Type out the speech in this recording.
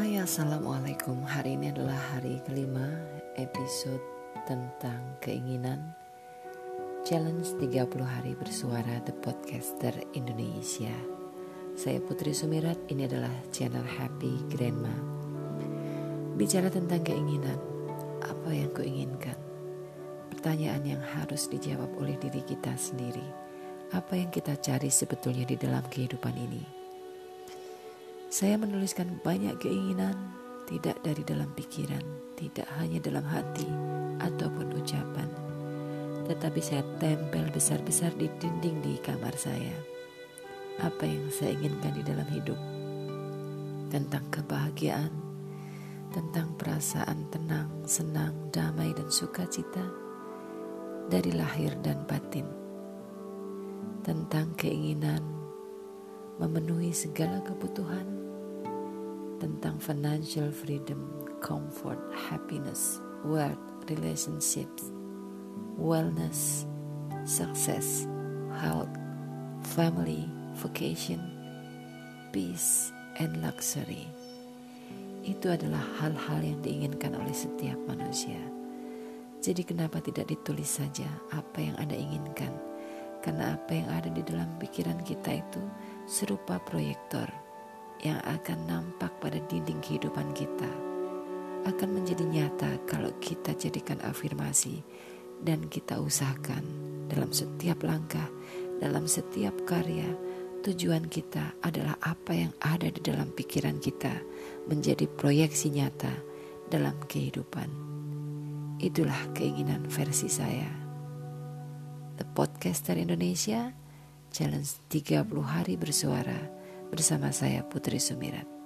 Assalamualaikum. Hari ini adalah hari kelima episode tentang keinginan. Challenge 30 hari bersuara The Podcaster Indonesia. Saya Putri Sumirat, ini adalah channel Happy Grandma. Bicara tentang keinginan, apa yang kuinginkan? Pertanyaan yang harus dijawab oleh diri kita sendiri. Apa yang kita cari sebetulnya di dalam kehidupan ini? Saya menuliskan banyak keinginan, tidak dari dalam pikiran, tidak hanya dalam hati ataupun ucapan, tetapi saya tempel besar-besar di dinding di kamar saya. Apa yang saya inginkan di dalam hidup? Tentang kebahagiaan, tentang perasaan tenang, senang, damai, dan sukacita dari lahir dan batin, tentang keinginan memenuhi segala kebutuhan tentang financial freedom, comfort, happiness, wealth, relationships, wellness, success, health, family, vocation, peace, and luxury. Itu adalah hal-hal yang diinginkan oleh setiap manusia. Jadi kenapa tidak ditulis saja apa yang Anda inginkan? Karena apa yang ada di dalam pikiran kita itu serupa proyektor yang akan nampak pada dinding kehidupan kita akan menjadi nyata kalau kita jadikan afirmasi dan kita usahakan dalam setiap langkah, dalam setiap karya. Tujuan kita adalah apa yang ada di dalam pikiran kita menjadi proyeksi nyata dalam kehidupan. Itulah keinginan versi saya. The Podcaster Indonesia Challenge 30 hari bersuara bersama saya Putri Sumirat.